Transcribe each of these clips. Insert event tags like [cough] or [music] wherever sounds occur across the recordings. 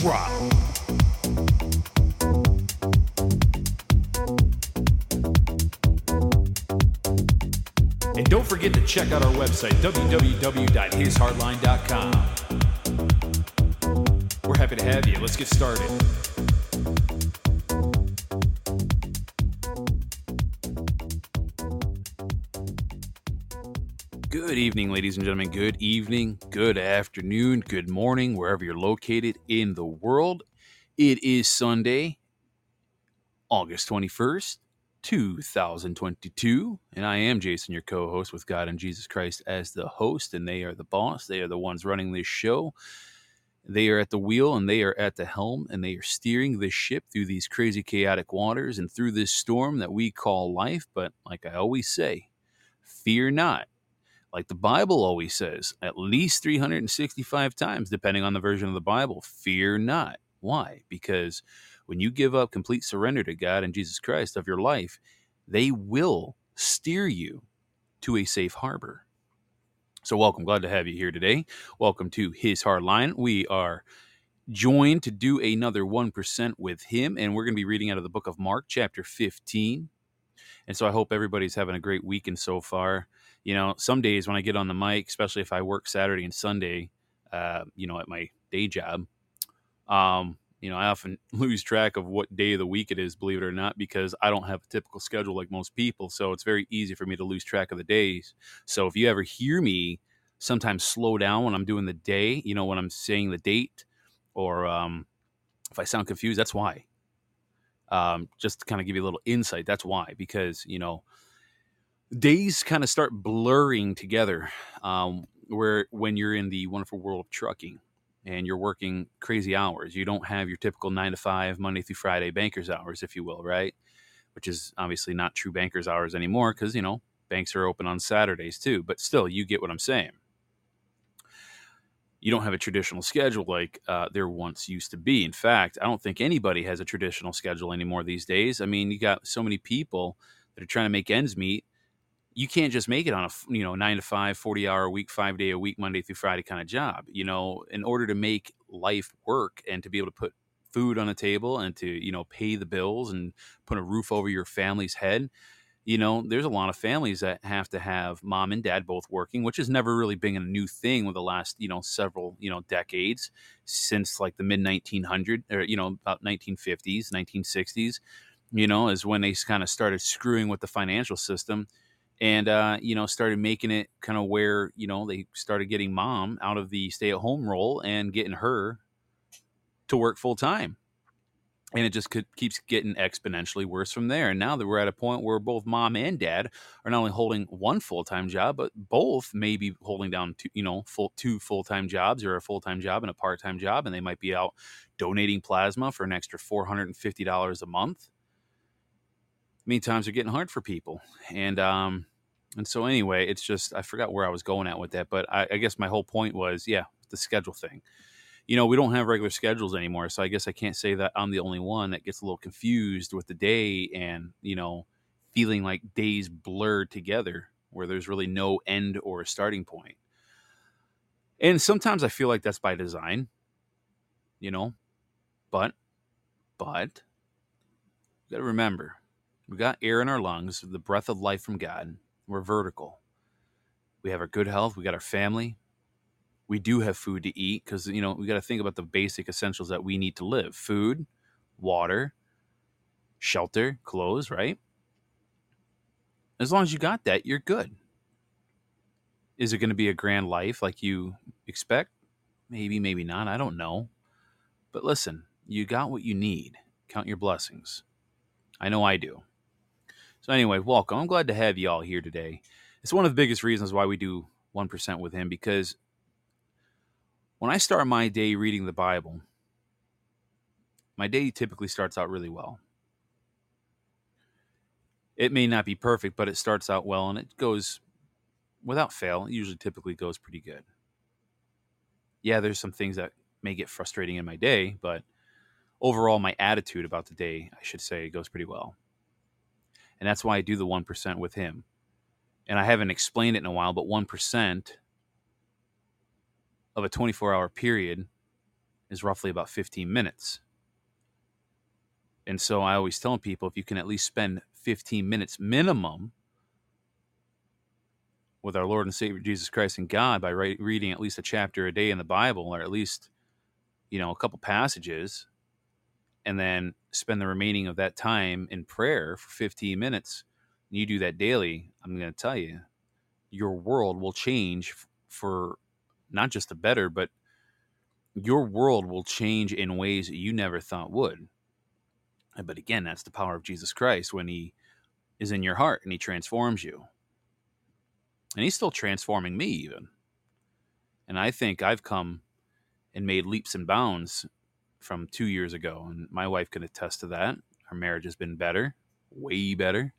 Drop. And don't forget to check out our website, www.hishardline.com. We're happy to have you. Let's get started. Good evening, ladies and gentlemen. Good evening, good afternoon, good morning, wherever you're located in the world. It is Sunday, August 21st, 2022. And I am Jason, your co host, with God and Jesus Christ as the host. And they are the boss. They are the ones running this show. They are at the wheel and they are at the helm and they are steering this ship through these crazy, chaotic waters and through this storm that we call life. But like I always say, fear not like the Bible always says, at least 365 times, depending on the version of the Bible, fear not. Why? Because when you give up complete surrender to God and Jesus Christ of your life, they will steer you to a safe harbor. So, welcome. Glad to have you here today. Welcome to His Hard Line. We are joined to do another 1% with Him, and we're going to be reading out of the book of Mark, chapter 15. And so, I hope everybody's having a great weekend so far you know, some days when I get on the mic, especially if I work Saturday and Sunday, uh, you know, at my day job, um, you know, I often [laughs] lose track of what day of the week it is, believe it or not, because I don't have a typical schedule like most people. So it's very easy for me to lose track of the days. So if you ever hear me sometimes slow down when I'm doing the day, you know, when I'm saying the date, or um, if I sound confused, that's why. Um, just to kind of give you a little insight, that's why, because, you know, days kind of start blurring together um, where when you're in the wonderful world of trucking and you're working crazy hours. You don't have your typical nine to five monday through friday banker's hours if you will right? Which is obviously not true banker's hours anymore because you know banks are open on saturdays too but still you get what i'm saying. You don't have a traditional schedule like uh, there once used to be. In fact i don't think anybody has a traditional schedule anymore these days. I mean you got so many people that are trying to make ends meet you can't just make it on a you know nine to five 40 hour a week five day a week monday through friday kind of job you know? In order to make life work and to be able to put food on the table and to you know pay the bills and put a roof over your family's head you know there's a lot of families that have to have mom and dad both working which has never really been a new thing with the last you know several you know decades since like the mid 1900 or you know about 1950s 1960s you know is when they kind of started screwing with the financial system and uh, you know started making it kind of where you know they started getting mom out of the stay-at-home role and getting her to work full time and it just could, keeps getting exponentially worse from there. And now that we're at a point where both mom and dad are not only holding one full-time job but both may be holding down two, you know full two full-time jobs or a full-time job and a part-time job and they might be out donating plasma for an extra $450 a month. Many times are getting hard for people. And um and so anyway, it's just I forgot where I was going at with that, but I, I guess my whole point was, yeah, the schedule thing. You know, we don't have regular schedules anymore, so I guess I can't say that I'm the only one that gets a little confused with the day and you know, feeling like days blur together where there's really no end or a starting point. And sometimes I feel like that's by design, you know, but but you got to remember, we got air in our lungs, the breath of life from God we're vertical. We have our good health. We got our family. We do have food to eat because, you know, we got to think about the basic essentials that we need to live food, water, shelter, clothes, right? As long as you got that, you're good. Is it going to be a grand life like you expect? Maybe, maybe not. I don't know. But listen, you got what you need. Count your blessings. I know I do. So anyway, welcome. I'm glad to have you all here today. It's one of the biggest reasons why we do 1% with him because when I start my day reading the Bible, my day typically starts out really well. It may not be perfect, but it starts out well and it goes without fail. It usually typically goes pretty good. Yeah, there's some things that may get frustrating in my day, but overall, my attitude about the day, I should say, goes pretty well. And that's why I do the 1% with him. And I haven't explained it in a while, but 1% of a 24 hour period is roughly about 15 minutes. And so I always tell people if you can at least spend 15 minutes minimum with our Lord and Savior Jesus Christ and God by re- reading at least a chapter a day in the Bible or at least, you know, a couple passages, and then spend the remaining of that time in prayer for 15 minutes, and you do that daily, I'm going to tell you, your world will change for not just the better, but your world will change in ways you never thought would. But again, that's the power of Jesus Christ when he is in your heart and he transforms you. And he's still transforming me, even. And I think I've come and made leaps and bounds from two years ago. And my wife can attest to that. Our marriage has been better, way better.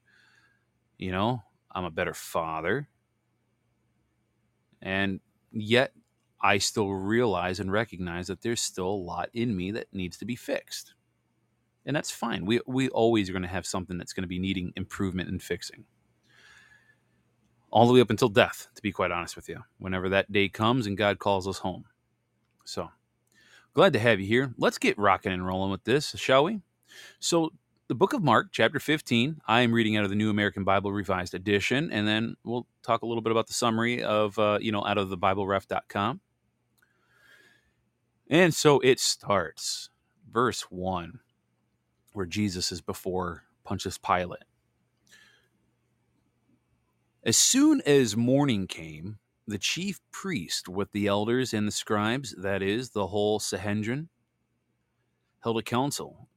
You know, I'm a better father. And yet, I still realize and recognize that there's still a lot in me that needs to be fixed. And that's fine. We, we always are going to have something that's going to be needing improvement and fixing all the way up until death, to be quite honest with you, whenever that day comes and God calls us home. So glad to have you here. Let's get rocking and rolling with this, shall we? So, the book of Mark, chapter 15, I am reading out of the New American Bible Revised Edition, and then we'll talk a little bit about the summary of, uh, you know, out of the BibleRef.com. And so it starts, verse 1, where Jesus is before Pontius Pilate. As soon as morning came, the chief priest with the elders and the scribes, that is, the whole Sanhedrin, held a council.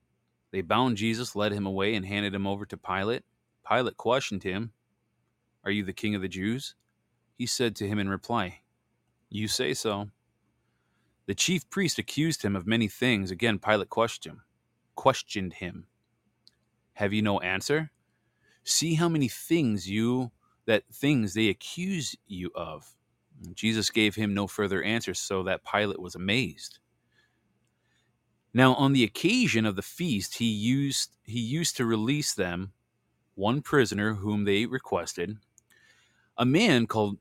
They bound Jesus, led him away, and handed him over to Pilate. Pilate questioned him, Are you the king of the Jews? He said to him in reply, You say so. The chief priest accused him of many things. Again, Pilate questioned him. Questioned him. Have you no answer? See how many things you that things they accuse you of. Jesus gave him no further answer, so that Pilate was amazed. Now, on the occasion of the feast, he used he used to release them one prisoner whom they requested, a man called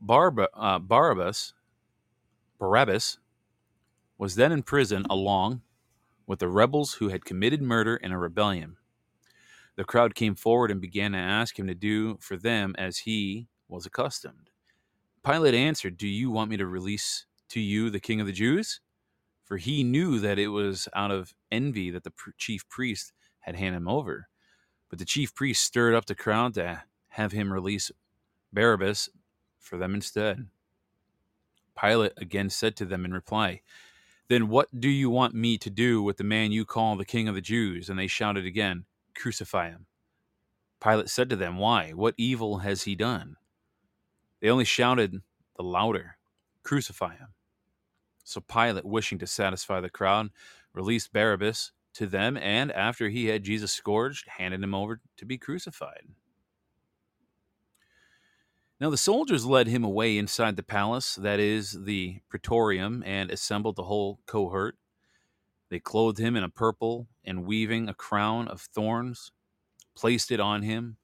Barba, uh, Barabbas. Barabbas was then in prison along with the rebels who had committed murder in a rebellion. The crowd came forward and began to ask him to do for them as he was accustomed. Pilate answered, Do you want me to release to you the king of the Jews? For he knew that it was out of envy that the chief priest had handed him over. But the chief priest stirred up the crowd to have him release Barabbas for them instead. Pilate again said to them in reply, Then what do you want me to do with the man you call the king of the Jews? And they shouted again, Crucify him. Pilate said to them, Why? What evil has he done? They only shouted the louder, Crucify him. So Pilate, wishing to satisfy the crowd, released Barabbas to them, and after he had Jesus scourged, handed him over to be crucified. Now the soldiers led him away inside the palace, that is, the praetorium, and assembled the whole cohort. They clothed him in a purple, and weaving a crown of thorns, placed it on him.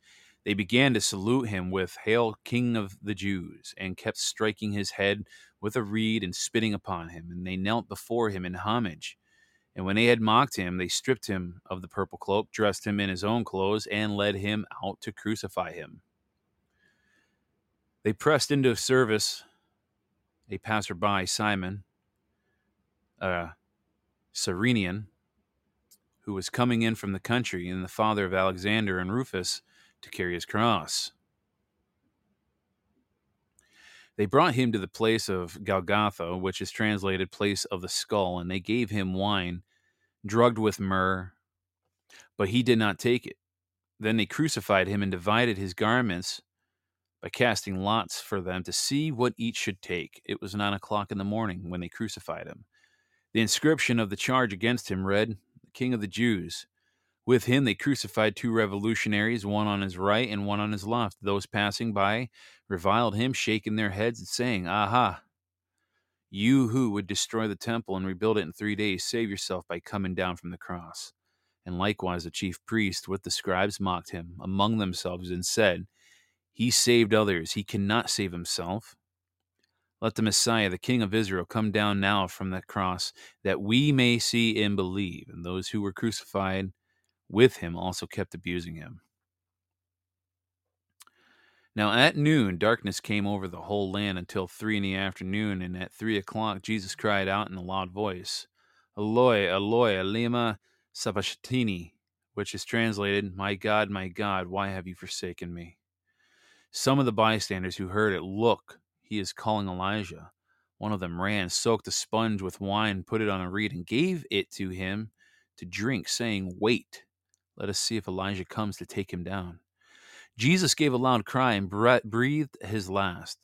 They began to salute him with Hail, King of the Jews, and kept striking his head with a reed and spitting upon him. And they knelt before him in homage. And when they had mocked him, they stripped him of the purple cloak, dressed him in his own clothes, and led him out to crucify him. They pressed into service a passerby, Simon, uh, Cyrenian, who was coming in from the country, and the father of Alexander and Rufus, to carry his cross. They brought him to the place of Golgotha, which is translated place of the skull, and they gave him wine drugged with myrrh, but he did not take it. Then they crucified him and divided his garments by casting lots for them to see what each should take. It was nine o'clock in the morning when they crucified him. The inscription of the charge against him read, The King of the Jews. With him they crucified two revolutionaries, one on his right and one on his left. Those passing by reviled him, shaking their heads and saying, Aha! You who would destroy the temple and rebuild it in three days, save yourself by coming down from the cross. And likewise the chief priest with the scribes mocked him among themselves and said, He saved others, he cannot save himself. Let the Messiah, the King of Israel, come down now from the cross, that we may see and believe. And those who were crucified with him also kept abusing him. Now at noon, darkness came over the whole land until three in the afternoon, and at three o'clock Jesus cried out in a loud voice, Eloi, Eloi, lema sabachthani, which is translated, My God, my God, why have you forsaken me? Some of the bystanders who heard it, Look, he is calling Elijah. One of them ran, soaked a sponge with wine, put it on a reed, and gave it to him to drink, saying, Wait let us see if Elijah comes to take him down. Jesus gave a loud cry and breathed his last.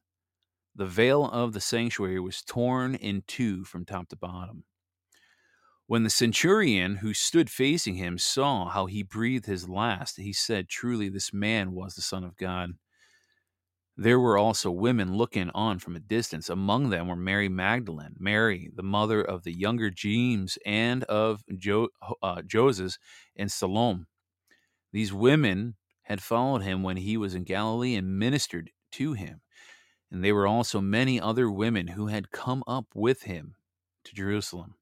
The veil of the sanctuary was torn in two from top to bottom. When the centurion who stood facing him saw how he breathed his last, he said, Truly, this man was the Son of God. There were also women looking on from a distance. Among them were Mary Magdalene, Mary, the mother of the younger James, and of jo- uh, Joses and Salome. These women had followed him when he was in Galilee and ministered to him. And there were also many other women who had come up with him to Jerusalem.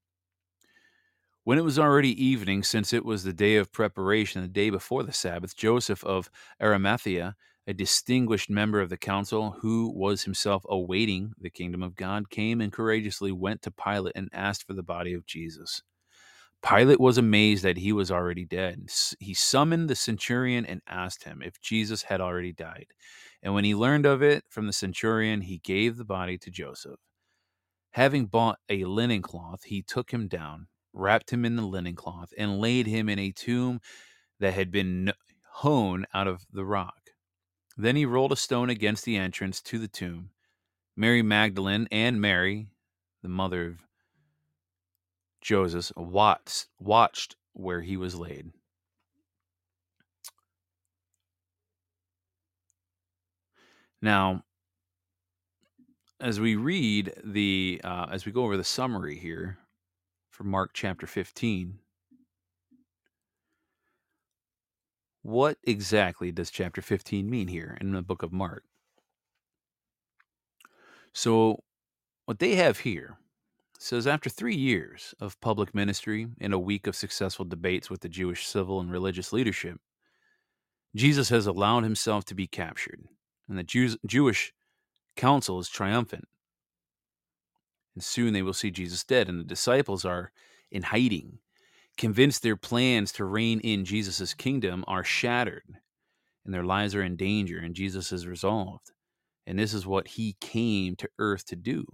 When it was already evening, since it was the day of preparation, the day before the Sabbath, Joseph of Arimathea, a distinguished member of the council who was himself awaiting the kingdom of God, came and courageously went to Pilate and asked for the body of Jesus. Pilate was amazed that he was already dead. He summoned the centurion and asked him if Jesus had already died. And when he learned of it from the centurion, he gave the body to Joseph. Having bought a linen cloth, he took him down, wrapped him in the linen cloth, and laid him in a tomb that had been hewn out of the rock. Then he rolled a stone against the entrance to the tomb. Mary Magdalene and Mary, the mother of Joseph, watched, watched where he was laid. Now, as we read the, uh, as we go over the summary here for Mark chapter 15, What exactly does chapter 15 mean here in the book of Mark? So, what they have here says after three years of public ministry and a week of successful debates with the Jewish civil and religious leadership, Jesus has allowed himself to be captured, and the Jews, Jewish council is triumphant. And soon they will see Jesus dead, and the disciples are in hiding convinced their plans to reign in Jesus' kingdom are shattered and their lives are in danger, and Jesus is resolved. And this is what he came to earth to do.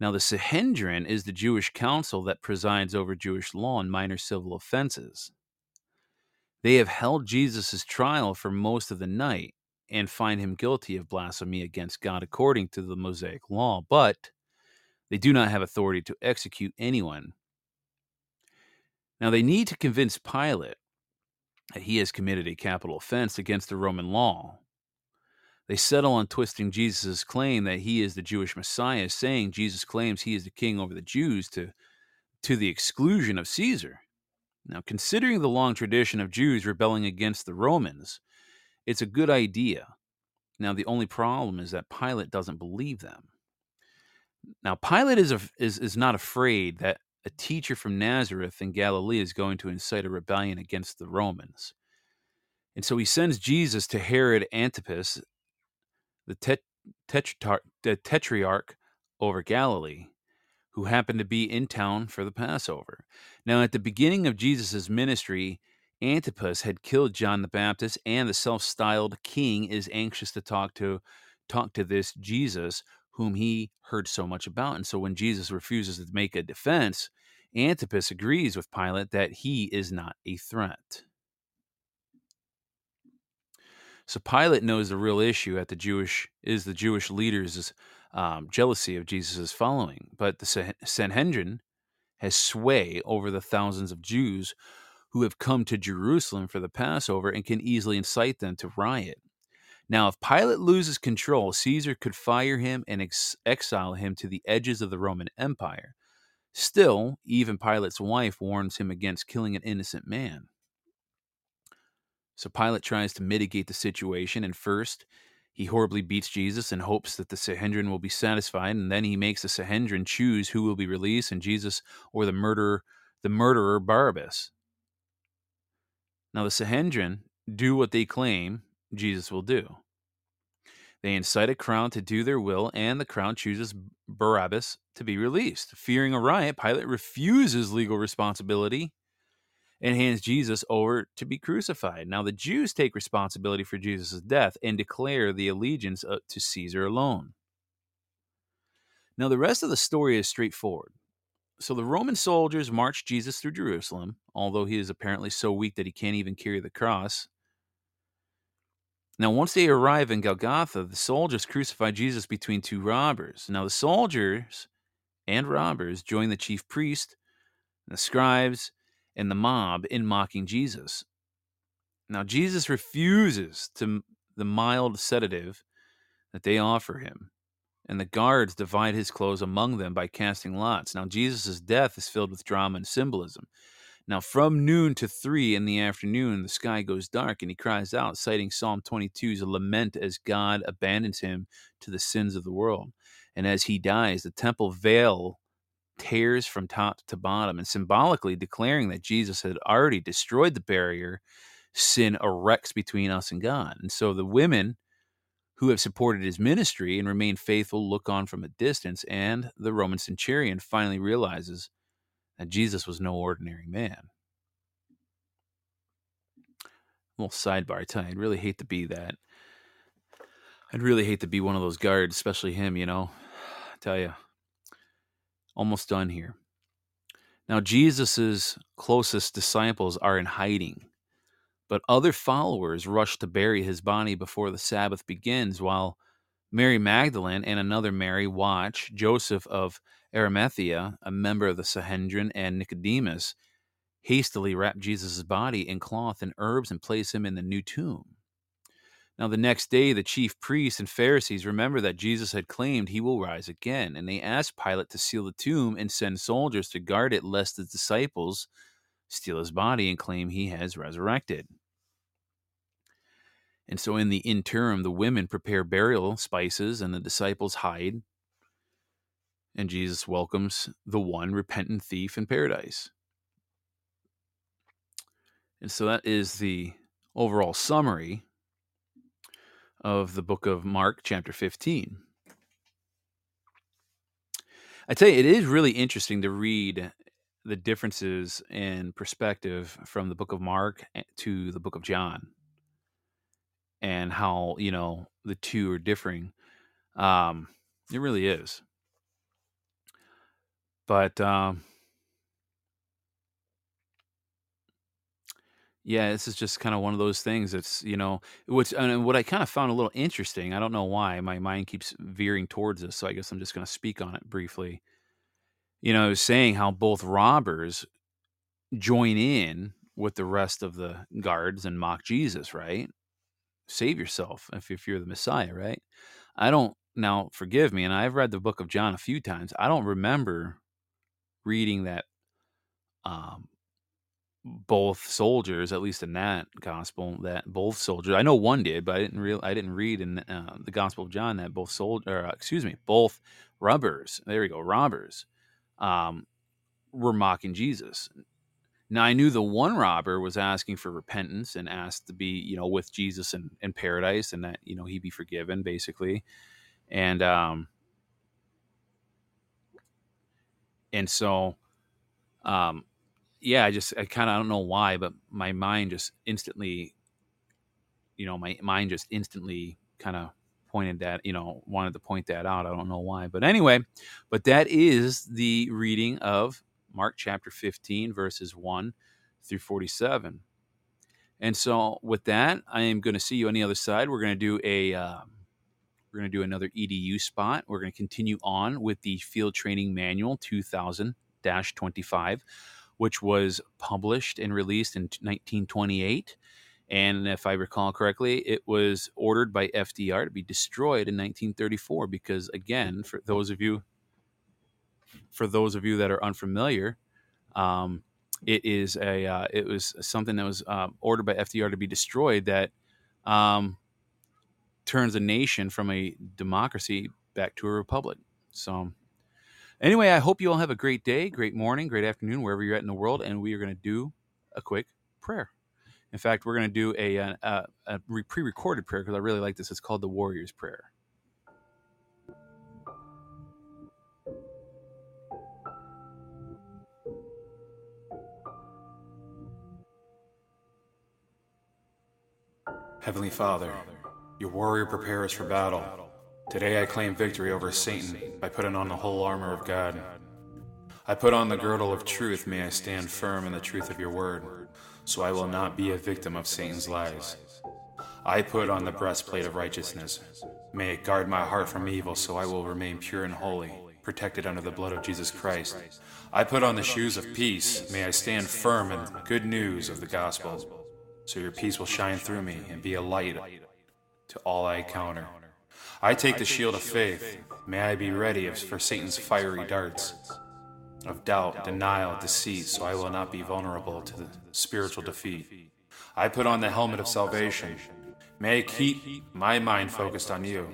Now, the Sanhedrin is the Jewish council that presides over Jewish law and minor civil offenses. They have held Jesus' trial for most of the night and find him guilty of blasphemy against God according to the Mosaic law, but they do not have authority to execute anyone now, they need to convince Pilate that he has committed a capital offense against the Roman law. They settle on twisting Jesus' claim that he is the Jewish Messiah, saying Jesus claims he is the king over the Jews to, to the exclusion of Caesar. Now, considering the long tradition of Jews rebelling against the Romans, it's a good idea. Now, the only problem is that Pilate doesn't believe them. Now, Pilate is, a, is, is not afraid that a teacher from Nazareth in Galilee is going to incite a rebellion against the Romans. And so he sends Jesus to Herod Antipas, the, tet- the tetrarch over Galilee, who happened to be in town for the Passover. Now, at the beginning of Jesus' ministry, Antipas had killed John the Baptist, and the self-styled king is anxious to talk to talk to this Jesus whom he heard so much about. And so when Jesus refuses to make a defense, Antipas agrees with Pilate that he is not a threat. So Pilate knows the real issue at the Jewish is the Jewish leaders' um, jealousy of Jesus' following, but the Sanhedrin has sway over the thousands of Jews who have come to Jerusalem for the Passover and can easily incite them to riot. Now, if Pilate loses control, Caesar could fire him and ex- exile him to the edges of the Roman Empire. Still, even Pilate's wife warns him against killing an innocent man. So Pilate tries to mitigate the situation, and first, he horribly beats Jesus and hopes that the Sanhedrin will be satisfied, and then he makes the Sanhedrin choose who will be released, and Jesus or the murderer, the murderer Barabbas. Now the Sanhedrin do what they claim Jesus will do. They incite a crowd to do their will, and the crown chooses Barabbas to be released. Fearing a riot, Pilate refuses legal responsibility and hands Jesus over to be crucified. Now, the Jews take responsibility for Jesus' death and declare the allegiance uh, to Caesar alone. Now, the rest of the story is straightforward. So, the Roman soldiers march Jesus through Jerusalem, although he is apparently so weak that he can't even carry the cross. Now, once they arrive in Golgotha, the soldiers crucify Jesus between two robbers. Now, the soldiers and robbers join the chief priest, the scribes, and the mob in mocking Jesus. Now, Jesus refuses to the mild sedative that they offer him, and the guards divide his clothes among them by casting lots. Now, Jesus' death is filled with drama and symbolism. Now, from noon to three in the afternoon, the sky goes dark, and he cries out, citing Psalm 22's lament as God abandons him to the sins of the world. And as he dies, the temple veil tears from top to bottom, and symbolically declaring that Jesus had already destroyed the barrier sin erects between us and God. And so the women who have supported his ministry and remained faithful look on from a distance, and the Roman centurion finally realizes that Jesus was no ordinary man. Little sidebar, I tell you, I'd really hate to be that. I'd really hate to be one of those guards, especially him, you know. I tell you, almost done here. Now, Jesus's closest disciples are in hiding, but other followers rush to bury his body before the Sabbath begins, while Mary Magdalene and another Mary watch Joseph of Arimathea, a member of the Sanhedrin, and Nicodemus hastily wrap Jesus' body in cloth and herbs and place him in the new tomb. Now, the next day, the chief priests and Pharisees remember that Jesus had claimed he will rise again, and they ask Pilate to seal the tomb and send soldiers to guard it, lest the disciples steal his body and claim he has resurrected. And so, in the interim, the women prepare burial spices, and the disciples hide and Jesus welcomes the one repentant thief in paradise. And so that is the overall summary of the book of Mark, chapter 15. I tell you, it is really interesting to read the differences in perspective from the book of Mark eh, to the book of John and how, you know, the two are differing. Um, it really is. But um, yeah, this is just kind of one of those things. It's you know, which and what I kind of found a little interesting. I don't know why my mind keeps veering towards this, so I guess I'm just going to speak on it briefly. You know, saying how both robbers join in with the rest of the guards and mock Jesus, right? Save yourself if, if you're the Messiah, right? I don't now forgive me, and I've read the book of John a few times. I don't remember reading that um, both soldiers, at least in that gospel, that both soldiers. I know one did, but I didn't real. I didn't read in uh, the Gospel of John that both soldier, uh, excuse me, both robbers. There we go, robbers, um, were mocking Jesus. Now I knew the one robber was asking for repentance and asked to be, you know, with Jesus in, in paradise, and that you know he'd be forgiven, basically. And um, and so um yeah i just i kind of i don't know why but my mind just instantly you know my mind just instantly kind of pointed that you know wanted to point that out. I don't know why. But anyway but that is the reading of mark chapter 15 verses 1 through 47 and so with that i am going to see you on the other side. We're going to do a um, we're going to do another EDU spot. We're going to continue on with the Field Training Manual 2000 25, which was published and released in 1928. And if I recall correctly, it was ordered by FDR to be destroyed in 1934 because, again, for those of you for those of you that are unfamiliar, um, it is a uh, it was something that was uh, ordered by FDR to be destroyed that um, turns a nation from a democracy back to a republic. So, anyway, I hope you all have a great day, great morning, great afternoon, wherever you're at in the world, and we are going to do a quick prayer. In fact, we're going to do a, uh, uh, a, a pre-recorded prayer because I really like this. It's called the Warrior's Prayer. Heavenly Father, your warrior prepares for battle. Today I claim victory over Satan by putting on the whole armor of God. I put on the girdle of truth, may I stand firm in the truth of your word, so I will not be a victim of Satan's lies. I put on the breastplate of righteousness. May it guard my heart from evil, so I will remain pure and holy, protected under the blood of Jesus Christ. I put on the shoes of peace. May I stand firm in the good news of the gospel so your peace will shine through me and be a light to all I encounter. I take the shield of faith. May I be ready for Satan's fiery darts of doubt, denial, deceit, so I will not be vulnerable to the spiritual defeat. I put on the helmet of salvation. May I keep my mind focused on you,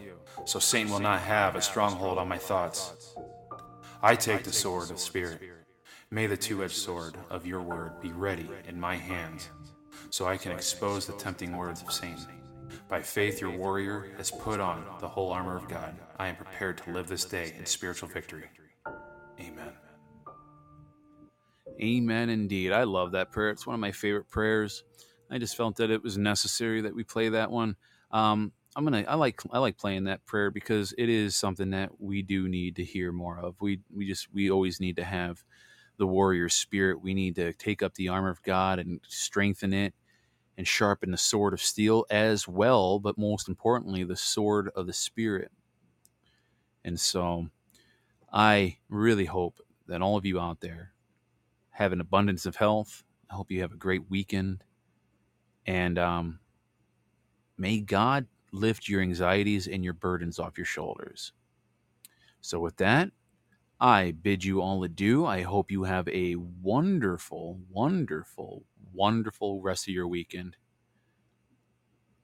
so Satan will not have a stronghold on my thoughts. I take the sword of Spirit. May the two edged sword of your word be ready in my hands so I can expose the tempting words of Satan. By faith, your warrior has put on the whole armor of God. I am prepared to live this day in spiritual victory. Amen. Amen indeed. I love that prayer. It's one of my favorite prayers. I just felt that it was necessary that we play that one. Um, I'm gonna. I like. I like playing that prayer because it is something that we do need to hear more of. We we just we always need to have the warrior spirit. We need to take up the armor of God and strengthen it and sharpen the sword of steel as well, but most importantly, the sword of the spirit. And so I really hope that all of you out there have an abundance of health. I hope you have a great weekend. And um, may God lift your anxieties and your burdens off your shoulders. So, with that, I bid you all adieu. I hope you have a wonderful, wonderful, wonderful rest of your weekend.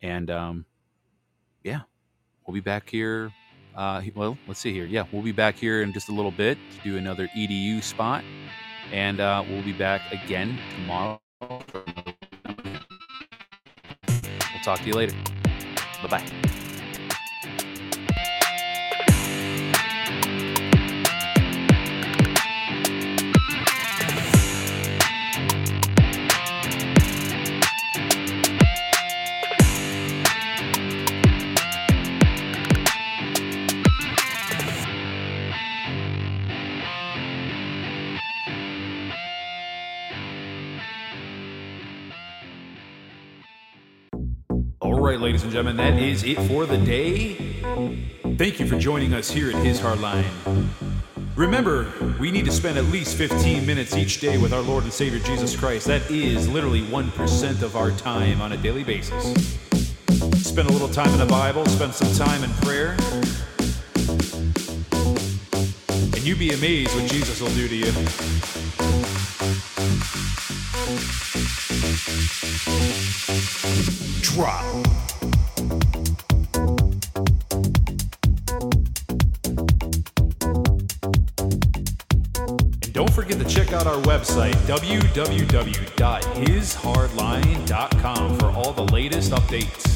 And um, yeah, we'll be back here. Uh, well, let's see here. Yeah, we'll be back here in just a little bit to do another EDU spot. And uh, we'll be back again tomorrow. We'll talk to you later. Bye bye. And gentlemen, that is it for the day. Thank you for joining us here at His Hardline. Remember, we need to spend at least 15 minutes each day with our Lord and Savior Jesus Christ. That is literally 1% of our time on a daily basis. Spend a little time in the Bible, spend some time in prayer. And you'd be amazed what Jesus will do to you. Drop. Website, www.hishardline.com, for all the latest updates.